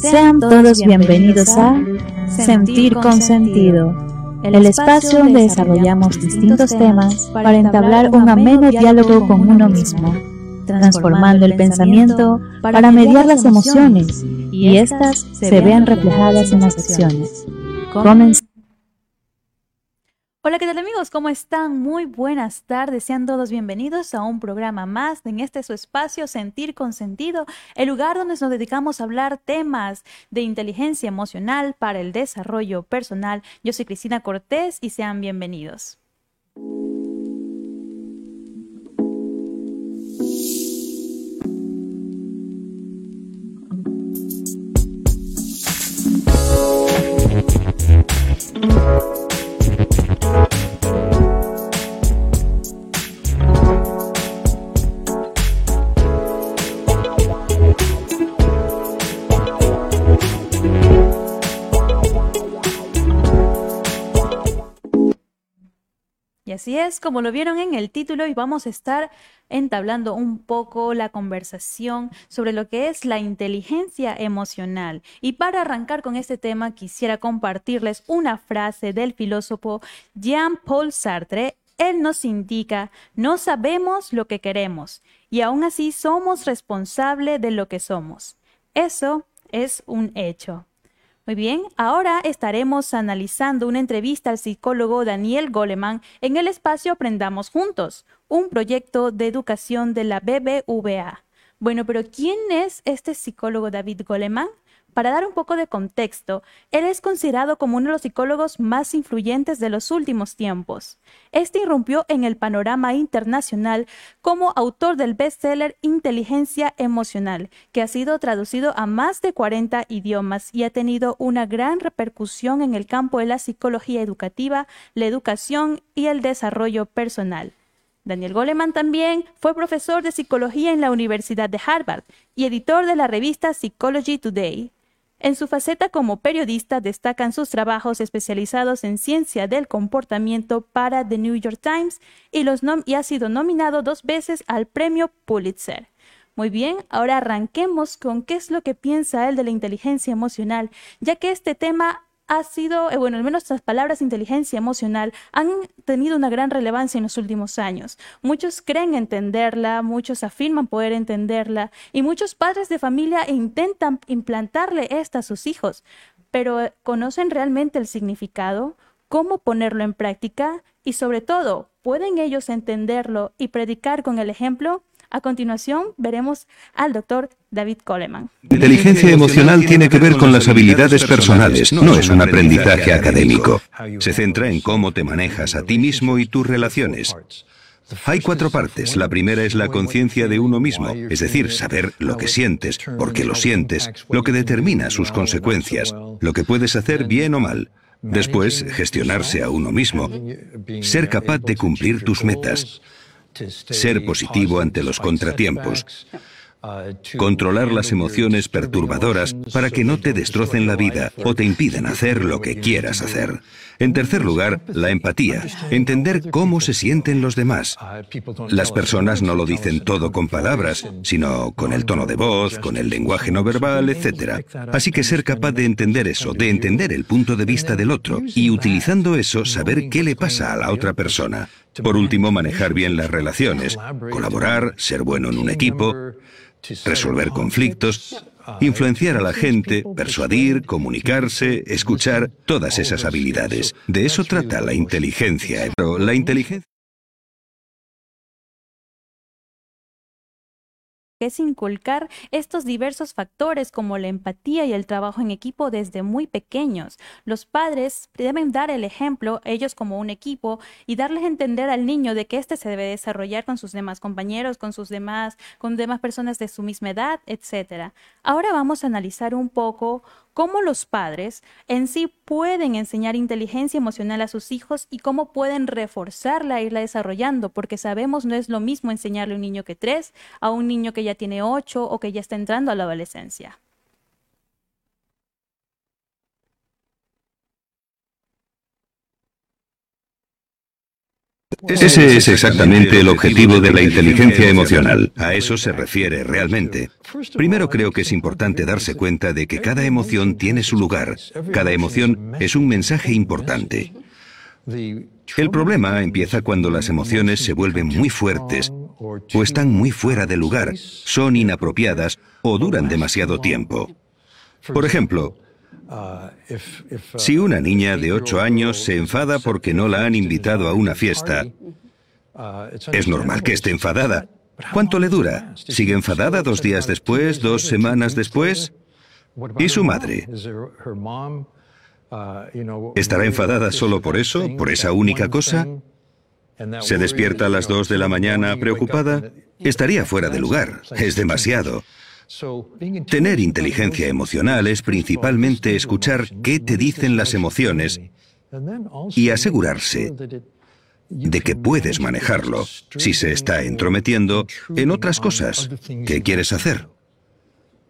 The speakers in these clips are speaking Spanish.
Sean todos bienvenidos a Sentir con Sentido, el espacio donde desarrollamos distintos temas para entablar un ameno diálogo con uno mismo, transformando el pensamiento para mediar las emociones y éstas se vean reflejadas en las acciones. Comenzamos. Hola, ¿qué tal amigos? ¿Cómo están? Muy buenas tardes. Sean todos bienvenidos a un programa más en este su espacio Sentir con Sentido, el lugar donde nos dedicamos a hablar temas de inteligencia emocional para el desarrollo personal. Yo soy Cristina Cortés y sean bienvenidos. Así es, como lo vieron en el título, y vamos a estar entablando un poco la conversación sobre lo que es la inteligencia emocional. Y para arrancar con este tema, quisiera compartirles una frase del filósofo Jean-Paul Sartre. Él nos indica, no sabemos lo que queremos y aún así somos responsables de lo que somos. Eso es un hecho. Muy bien, ahora estaremos analizando una entrevista al psicólogo Daniel Goleman en el espacio Aprendamos Juntos, un proyecto de educación de la BBVA. Bueno, pero ¿quién es este psicólogo David Goleman? Para dar un poco de contexto, él es considerado como uno de los psicólogos más influyentes de los últimos tiempos. Este irrumpió en el panorama internacional como autor del bestseller Inteligencia Emocional, que ha sido traducido a más de 40 idiomas y ha tenido una gran repercusión en el campo de la psicología educativa, la educación y el desarrollo personal. Daniel Goleman también fue profesor de psicología en la Universidad de Harvard y editor de la revista Psychology Today. En su faceta como periodista destacan sus trabajos especializados en ciencia del comportamiento para The New York Times y, los y ha sido nominado dos veces al premio Pulitzer. Muy bien, ahora arranquemos con qué es lo que piensa él de la inteligencia emocional, ya que este tema ha sido, eh, bueno, al menos las palabras inteligencia emocional han tenido una gran relevancia en los últimos años. Muchos creen entenderla, muchos afirman poder entenderla y muchos padres de familia intentan implantarle esta a sus hijos, pero eh, ¿conocen realmente el significado? ¿Cómo ponerlo en práctica? Y sobre todo, ¿pueden ellos entenderlo y predicar con el ejemplo? A continuación, veremos al doctor David Coleman. Inteligencia emocional tiene que ver con las habilidades personales, no es un aprendizaje académico. Se centra en cómo te manejas a ti mismo y tus relaciones. Hay cuatro partes. La primera es la conciencia de uno mismo, es decir, saber lo que sientes, por qué lo sientes, lo que determina sus consecuencias, lo que puedes hacer bien o mal. Después, gestionarse a uno mismo, ser capaz de cumplir tus metas, ser positivo ante los contratiempos, controlar las emociones perturbadoras para que no te destrocen la vida o te impiden hacer lo que quieras hacer. En tercer lugar, la empatía, entender cómo se sienten los demás. Las personas no lo dicen todo con palabras, sino con el tono de voz, con el lenguaje no verbal, etc. Así que ser capaz de entender eso, de entender el punto de vista del otro y utilizando eso saber qué le pasa a la otra persona. Por último, manejar bien las relaciones, colaborar, ser bueno en un equipo, resolver conflictos, influenciar a la gente, persuadir, comunicarse, escuchar, todas esas habilidades. De eso trata la inteligencia. La inteligencia es inculcar estos diversos factores como la empatía y el trabajo en equipo desde muy pequeños. Los padres deben dar el ejemplo, ellos como un equipo, y darles a entender al niño de que éste se debe desarrollar con sus demás compañeros, con sus demás, con demás personas de su misma edad, etc. Ahora vamos a analizar un poco cómo los padres en sí pueden enseñar inteligencia emocional a sus hijos y cómo pueden reforzarla e irla desarrollando, porque sabemos no es lo mismo enseñarle a un niño que tres, a un niño que ya tiene ocho o que ya está entrando a la adolescencia. Ese es exactamente el objetivo de la inteligencia emocional. A eso se refiere realmente. Primero creo que es importante darse cuenta de que cada emoción tiene su lugar. Cada emoción es un mensaje importante. El problema empieza cuando las emociones se vuelven muy fuertes o están muy fuera de lugar, son inapropiadas o duran demasiado tiempo. Por ejemplo, si una niña de 8 años se enfada porque no la han invitado a una fiesta, es normal que esté enfadada. ¿Cuánto le dura? ¿Sigue enfadada dos días después, dos semanas después? ¿Y su madre? ¿Estará enfadada solo por eso, por esa única cosa? ¿Se despierta a las dos de la mañana preocupada? Estaría fuera de lugar. Es demasiado. Tener inteligencia emocional es principalmente escuchar qué te dicen las emociones y asegurarse de que puedes manejarlo si se está entrometiendo en otras cosas que quieres hacer.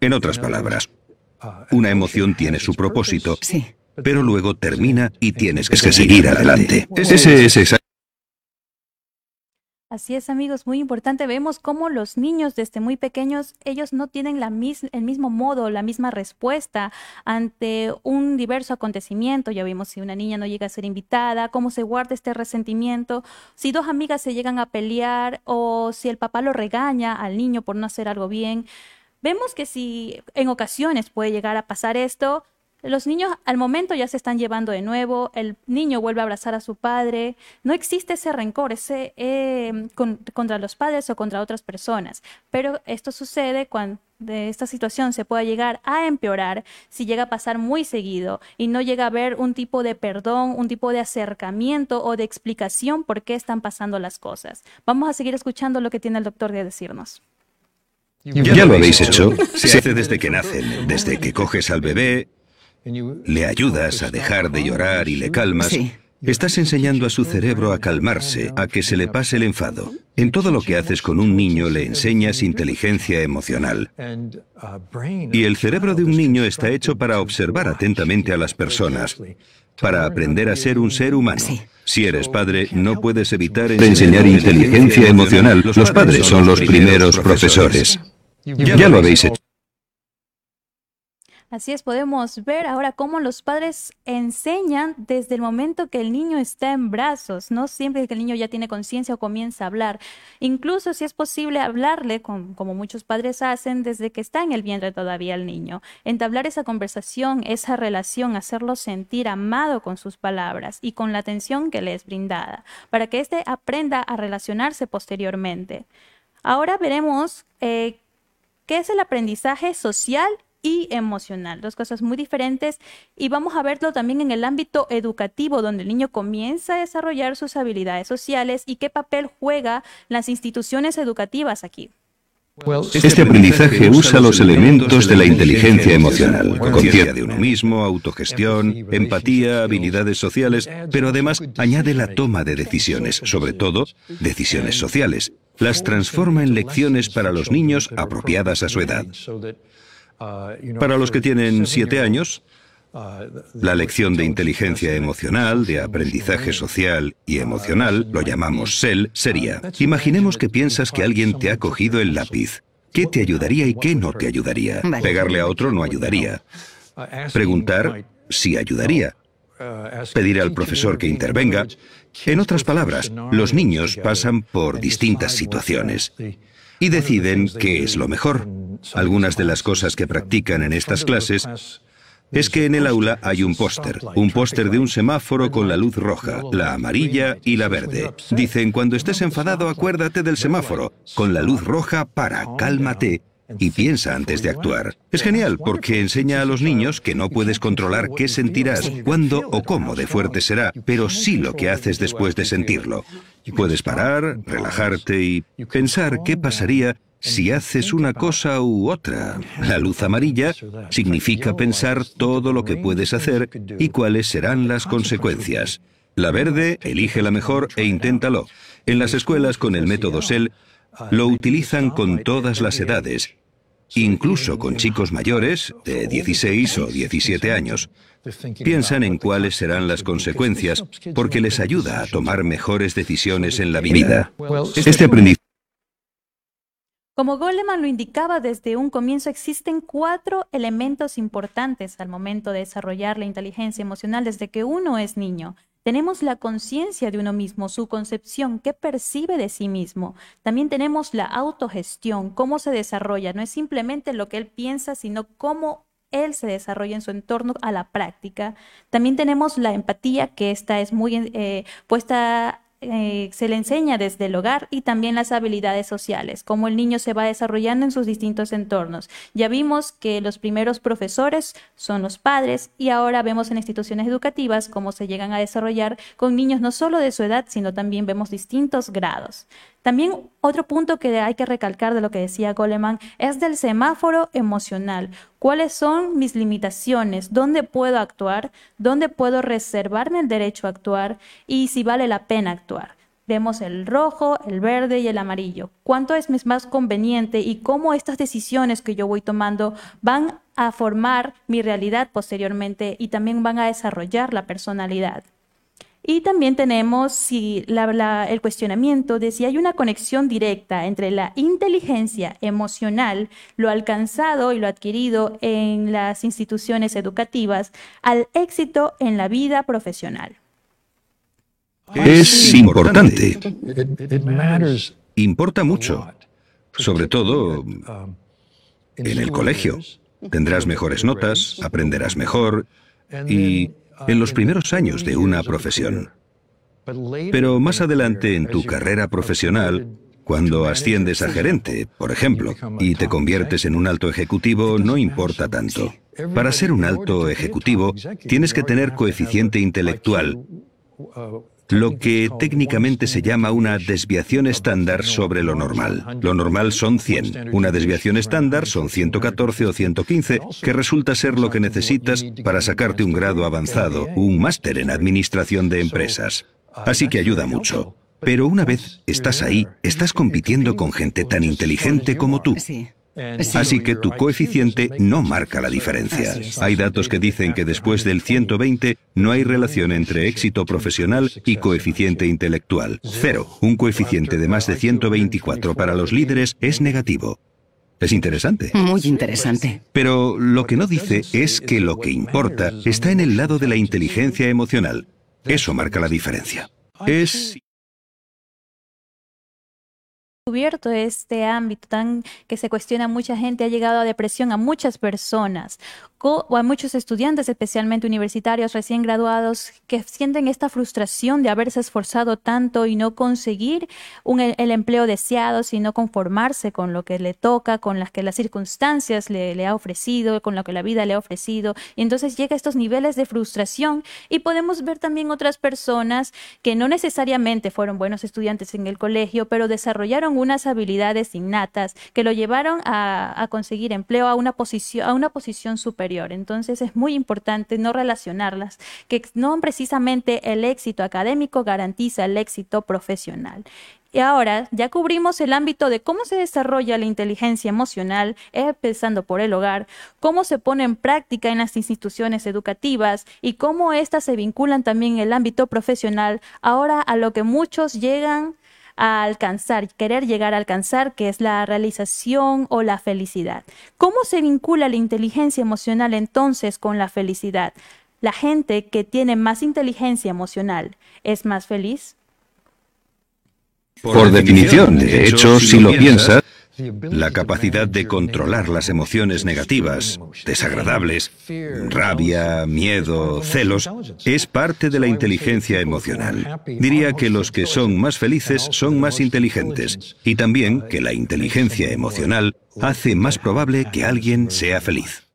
En otras palabras, una emoción tiene su propósito, pero luego termina y tienes que seguir adelante. Ese es Así es, amigos, muy importante. Vemos cómo los niños desde muy pequeños, ellos no tienen la el mismo modo, la misma respuesta ante un diverso acontecimiento. Ya vimos si una niña no llega a ser invitada, cómo se guarda este resentimiento, si dos amigas se llegan a pelear o si el papá lo regaña al niño por no hacer algo bien. Vemos que si en ocasiones puede llegar a pasar esto, los niños al momento ya se están llevando de nuevo, el niño vuelve a abrazar a su padre, no existe ese rencor ese, eh, contra los padres o contra otras personas, pero esto sucede cuando esta situación se pueda llegar a empeorar si llega a pasar muy seguido y no llega a haber un tipo de perdón, un tipo de acercamiento o de explicación por qué están pasando las cosas. Vamos a seguir escuchando lo que tiene el doctor de decirnos. Ya lo habéis hecho. Se hace desde que nacen, desde que coges al bebé le ayudas a dejar de llorar y le calmas, estás enseñando a su cerebro a calmarse, a que se le pase el enfado. En todo lo que haces con un niño le enseñas inteligencia emocional. Y el cerebro de un niño está hecho para observar atentamente a las personas, para aprender a ser un ser humano. Si eres padre, no puedes evitar enseñar inteligencia emocional. Los padres son los primeros profesores. Ya lo habéis hecho. Así es, podemos ver ahora cómo los padres enseñan desde el momento que el niño está en brazos, no siempre que el niño ya tiene conciencia o comienza a hablar. Incluso si es posible hablarle, como muchos padres hacen, desde que está en el vientre todavía el niño. Entablar esa conversación, esa relación, hacerlo sentir amado con sus palabras y con la atención que le es brindada, para que éste aprenda a relacionarse posteriormente. Ahora veremos eh, qué es el aprendizaje social y emocional, dos cosas muy diferentes y vamos a verlo también en el ámbito educativo donde el niño comienza a desarrollar sus habilidades sociales y qué papel juega las instituciones educativas aquí. Este aprendizaje usa los elementos de la inteligencia emocional, conciencia de uno mismo, autogestión, empatía, habilidades sociales, pero además añade la toma de decisiones, sobre todo decisiones sociales. Las transforma en lecciones para los niños apropiadas a su edad. Para los que tienen siete años, la lección de inteligencia emocional, de aprendizaje social y emocional, lo llamamos SEL, sería, imaginemos que piensas que alguien te ha cogido el lápiz. ¿Qué te ayudaría y qué no te ayudaría? Pegarle a otro no ayudaría. Preguntar si ayudaría. Pedir al profesor que intervenga. En otras palabras, los niños pasan por distintas situaciones y deciden qué es lo mejor. Algunas de las cosas que practican en estas clases es que en el aula hay un póster, un póster de un semáforo con la luz roja, la amarilla y la verde. Dicen, cuando estés enfadado acuérdate del semáforo, con la luz roja para, cálmate y piensa antes de actuar. Es genial porque enseña a los niños que no puedes controlar qué sentirás, cuándo o cómo de fuerte será, pero sí lo que haces después de sentirlo. Puedes parar, relajarte y pensar qué pasaría si haces una cosa u otra. La luz amarilla significa pensar todo lo que puedes hacer y cuáles serán las consecuencias. La verde, elige la mejor e inténtalo. En las escuelas con el método SEL lo utilizan con todas las edades incluso con chicos mayores de 16 o 17 años. Piensan en cuáles serán las consecuencias porque les ayuda a tomar mejores decisiones en la vida. Este aprendizaje como Goleman lo indicaba desde un comienzo, existen cuatro elementos importantes al momento de desarrollar la inteligencia emocional desde que uno es niño. Tenemos la conciencia de uno mismo, su concepción, qué percibe de sí mismo. También tenemos la autogestión, cómo se desarrolla. No es simplemente lo que él piensa, sino cómo él se desarrolla en su entorno a la práctica. También tenemos la empatía, que esta es muy eh, puesta eh, se le enseña desde el hogar y también las habilidades sociales, cómo el niño se va desarrollando en sus distintos entornos. Ya vimos que los primeros profesores son los padres y ahora vemos en instituciones educativas cómo se llegan a desarrollar con niños no solo de su edad, sino también vemos distintos grados. También otro punto que hay que recalcar de lo que decía Goleman es del semáforo emocional. ¿Cuáles son mis limitaciones? ¿Dónde puedo actuar? ¿Dónde puedo reservarme el derecho a actuar? Y si vale la pena actuar. Vemos el rojo, el verde y el amarillo. ¿Cuánto es más conveniente y cómo estas decisiones que yo voy tomando van a formar mi realidad posteriormente y también van a desarrollar la personalidad? Y también tenemos si el cuestionamiento de si hay una conexión directa entre la inteligencia emocional, lo alcanzado y lo adquirido en las instituciones educativas, al éxito en la vida profesional. Es importante. Importa mucho, sobre todo en el colegio. Tendrás mejores notas, aprenderás mejor y en los primeros años de una profesión. Pero más adelante en tu carrera profesional, cuando asciendes a gerente, por ejemplo, y te conviertes en un alto ejecutivo, no importa tanto. Para ser un alto ejecutivo, tienes que tener coeficiente intelectual, lo que técnicamente se llama una desviación estándar sobre lo normal. Lo normal son 100. Una desviación estándar son 114 o 115, que resulta ser lo que necesitas para sacarte un grado avanzado, un máster en administración de empresas. Así que ayuda mucho. Pero una vez estás ahí, estás compitiendo con gente tan inteligente como tú. Así que tu coeficiente no marca la diferencia. Hay datos que dicen que después del 120 no hay relación entre éxito profesional y coeficiente intelectual. Cero. Un coeficiente de más de 124 para los líderes es negativo. Es interesante. Muy interesante. Pero lo que no dice es que lo que importa está en el lado de la inteligencia emocional. Eso marca la diferencia. Es descubierto este ámbito tan que se cuestiona mucha gente, ha llegado a depresión a muchas personas o a muchos estudiantes, especialmente universitarios recién graduados, que sienten esta frustración de haberse esforzado tanto y no conseguir el, empleo deseado, sino conformarse con lo que le toca, con las que las circunstancias le, le ha ofrecido, con lo que la vida le ha ofrecido. Y entonces llega a estos niveles de frustración y podemos ver también otras personas que no necesariamente fueron buenos estudiantes en el colegio, pero desarrollaron unas habilidades innatas que lo llevaron a, a conseguir empleo a una posición, a una posición superior entonces es muy importante no relacionarlas, que no precisamente el éxito académico garantiza el éxito profesional. Y ahora ya cubrimos el ámbito de cómo se desarrolla la inteligencia emocional, empezando por el hogar, cómo se pone en práctica en las instituciones educativas y cómo éstas se vinculan también en el ámbito profesional. Ahora a lo que muchos llegan a alcanzar, querer llegar a alcanzar, que es la realización o la felicidad. ¿Cómo se vincula la inteligencia emocional entonces con la felicidad? ¿La gente que tiene más inteligencia emocional es más feliz? Por definición, de hecho, si lo piensas, la capacidad de controlar las emociones negativas, desagradables, rabia, miedo, celos, es parte de la inteligencia emocional. Diría que los que son más felices son más inteligentes y también que la inteligencia emocional hace más probable que alguien sea feliz.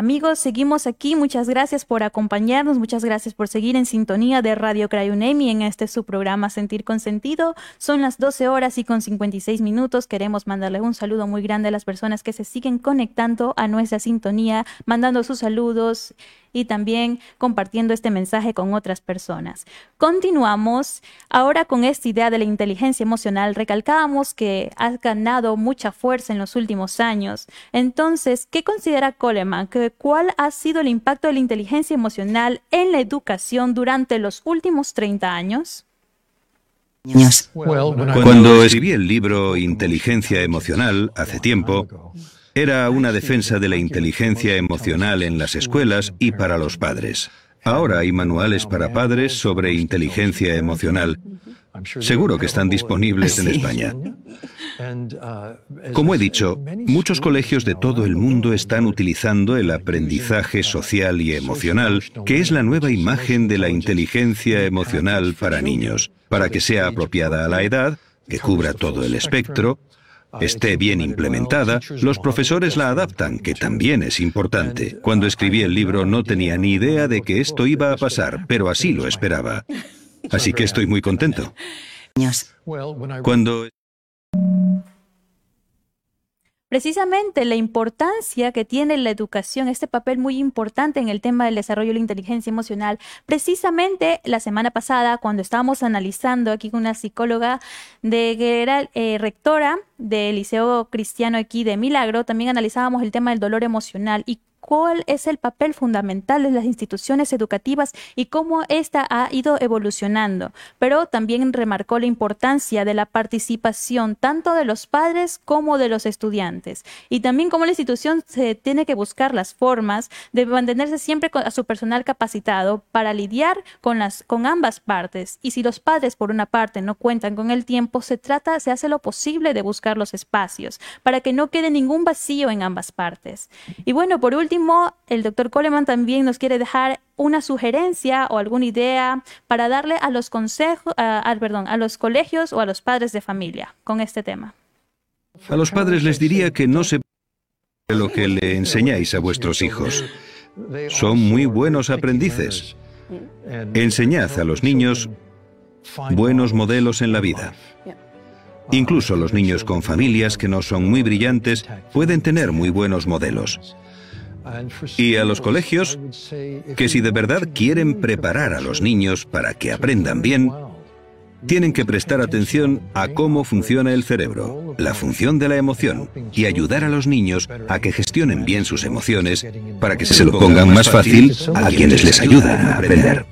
Amigos, seguimos aquí. Muchas gracias por acompañarnos. Muchas gracias por seguir en sintonía de Radio Crayunemi en este su programa Sentir con Sentido. Son las 12 horas y con 56 minutos. Queremos mandarle un saludo muy grande a las personas que se siguen conectando a nuestra sintonía, mandando sus saludos y también compartiendo este mensaje con otras personas. Continuamos ahora con esta idea de la inteligencia emocional. Recalcábamos que ha ganado mucha fuerza en los últimos años. Entonces, ¿qué considera Coleman? ¿Cuál ha sido el impacto de la inteligencia emocional en la educación durante los últimos 30 años? Cuando escribí el libro Inteligencia Emocional hace tiempo, era una defensa de la inteligencia emocional en las escuelas y para los padres. Ahora hay manuales para padres sobre inteligencia emocional. Seguro que están disponibles en España. Como he dicho, muchos colegios de todo el mundo están utilizando el aprendizaje social y emocional, que es la nueva imagen de la inteligencia emocional para niños, para que sea apropiada a la edad, que cubra todo el espectro, esté bien implementada, los profesores la adaptan, que también es importante. Cuando escribí el libro no tenía ni idea de que esto iba a pasar, pero así lo esperaba. Así que estoy muy contento. Cuando precisamente la importancia que tiene la educación, este papel muy importante en el tema del desarrollo de la inteligencia emocional. Precisamente la semana pasada, cuando estábamos analizando aquí con una psicóloga de que eh, rectora del Liceo Cristiano aquí de Milagro, también analizábamos el tema del dolor emocional y cuál es el papel fundamental de las instituciones educativas y cómo ésta ha ido evolucionando. Pero también remarcó la importancia de la participación tanto de los padres como de los estudiantes. Y también cómo la institución se tiene que buscar las formas de mantenerse siempre a su personal capacitado para lidiar con, las, con ambas partes. Y si los padres, por una parte, no cuentan con el tiempo, se trata, se hace lo posible de buscar los espacios para que no quede ningún vacío en ambas partes. Y bueno, por último, el doctor Coleman también nos quiere dejar una sugerencia o alguna idea para darle a los consejos, perdón, a los colegios o a los padres de familia con este tema. A los padres les diría que no se lo que le enseñáis a vuestros hijos. Son muy buenos aprendices. Enseñad a los niños buenos modelos en la vida. Incluso los niños con familias que no son muy brillantes pueden tener muy buenos modelos. Y a los colegios, que si de verdad quieren preparar a los niños para que aprendan bien, tienen que prestar atención a cómo funciona el cerebro, la función de la emoción, y ayudar a los niños a que gestionen bien sus emociones para que se lo pongan más fácil a quienes les ayudan a aprender.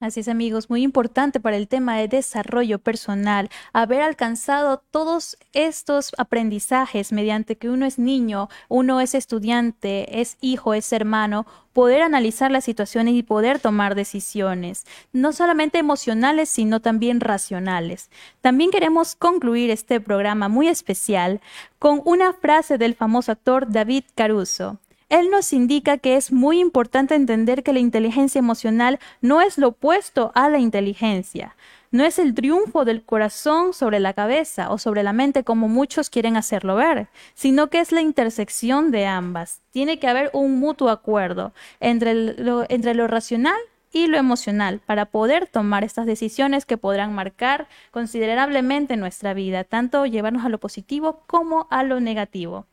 Así es amigos, muy importante para el tema de desarrollo personal, haber alcanzado todos estos aprendizajes mediante que uno es niño, uno es estudiante, es hijo, es hermano, poder analizar las situaciones y poder tomar decisiones, no solamente emocionales, sino también racionales. También queremos concluir este programa muy especial con una frase del famoso actor David Caruso. Él nos indica que es muy importante entender que la inteligencia emocional no es lo opuesto a la inteligencia, no es el triunfo del corazón sobre la cabeza o sobre la mente como muchos quieren hacerlo ver, sino que es la intersección de ambas. Tiene que haber un mutuo acuerdo entre lo, racional y lo emocional para poder tomar estas decisiones que podrán marcar considerablemente nuestra vida, tanto llevarnos a lo positivo como a lo negativo.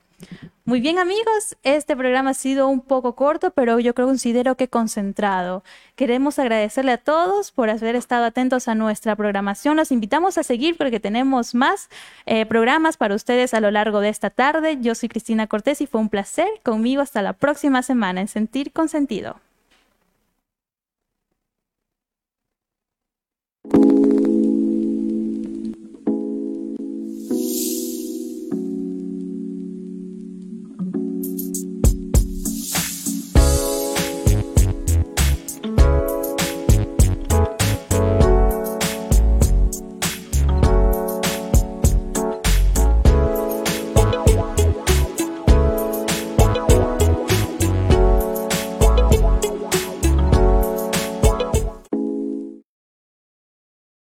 Muy bien amigos, este programa ha sido un poco corto, pero yo creo considero que concentrado. Queremos agradecerle a todos por haber estado atentos a nuestra programación. Los invitamos a seguir porque tenemos más eh, programas para ustedes a lo largo de esta tarde. Yo soy Cristina Cortés y fue un placer conmigo hasta la próxima semana en Sentir con Sentido.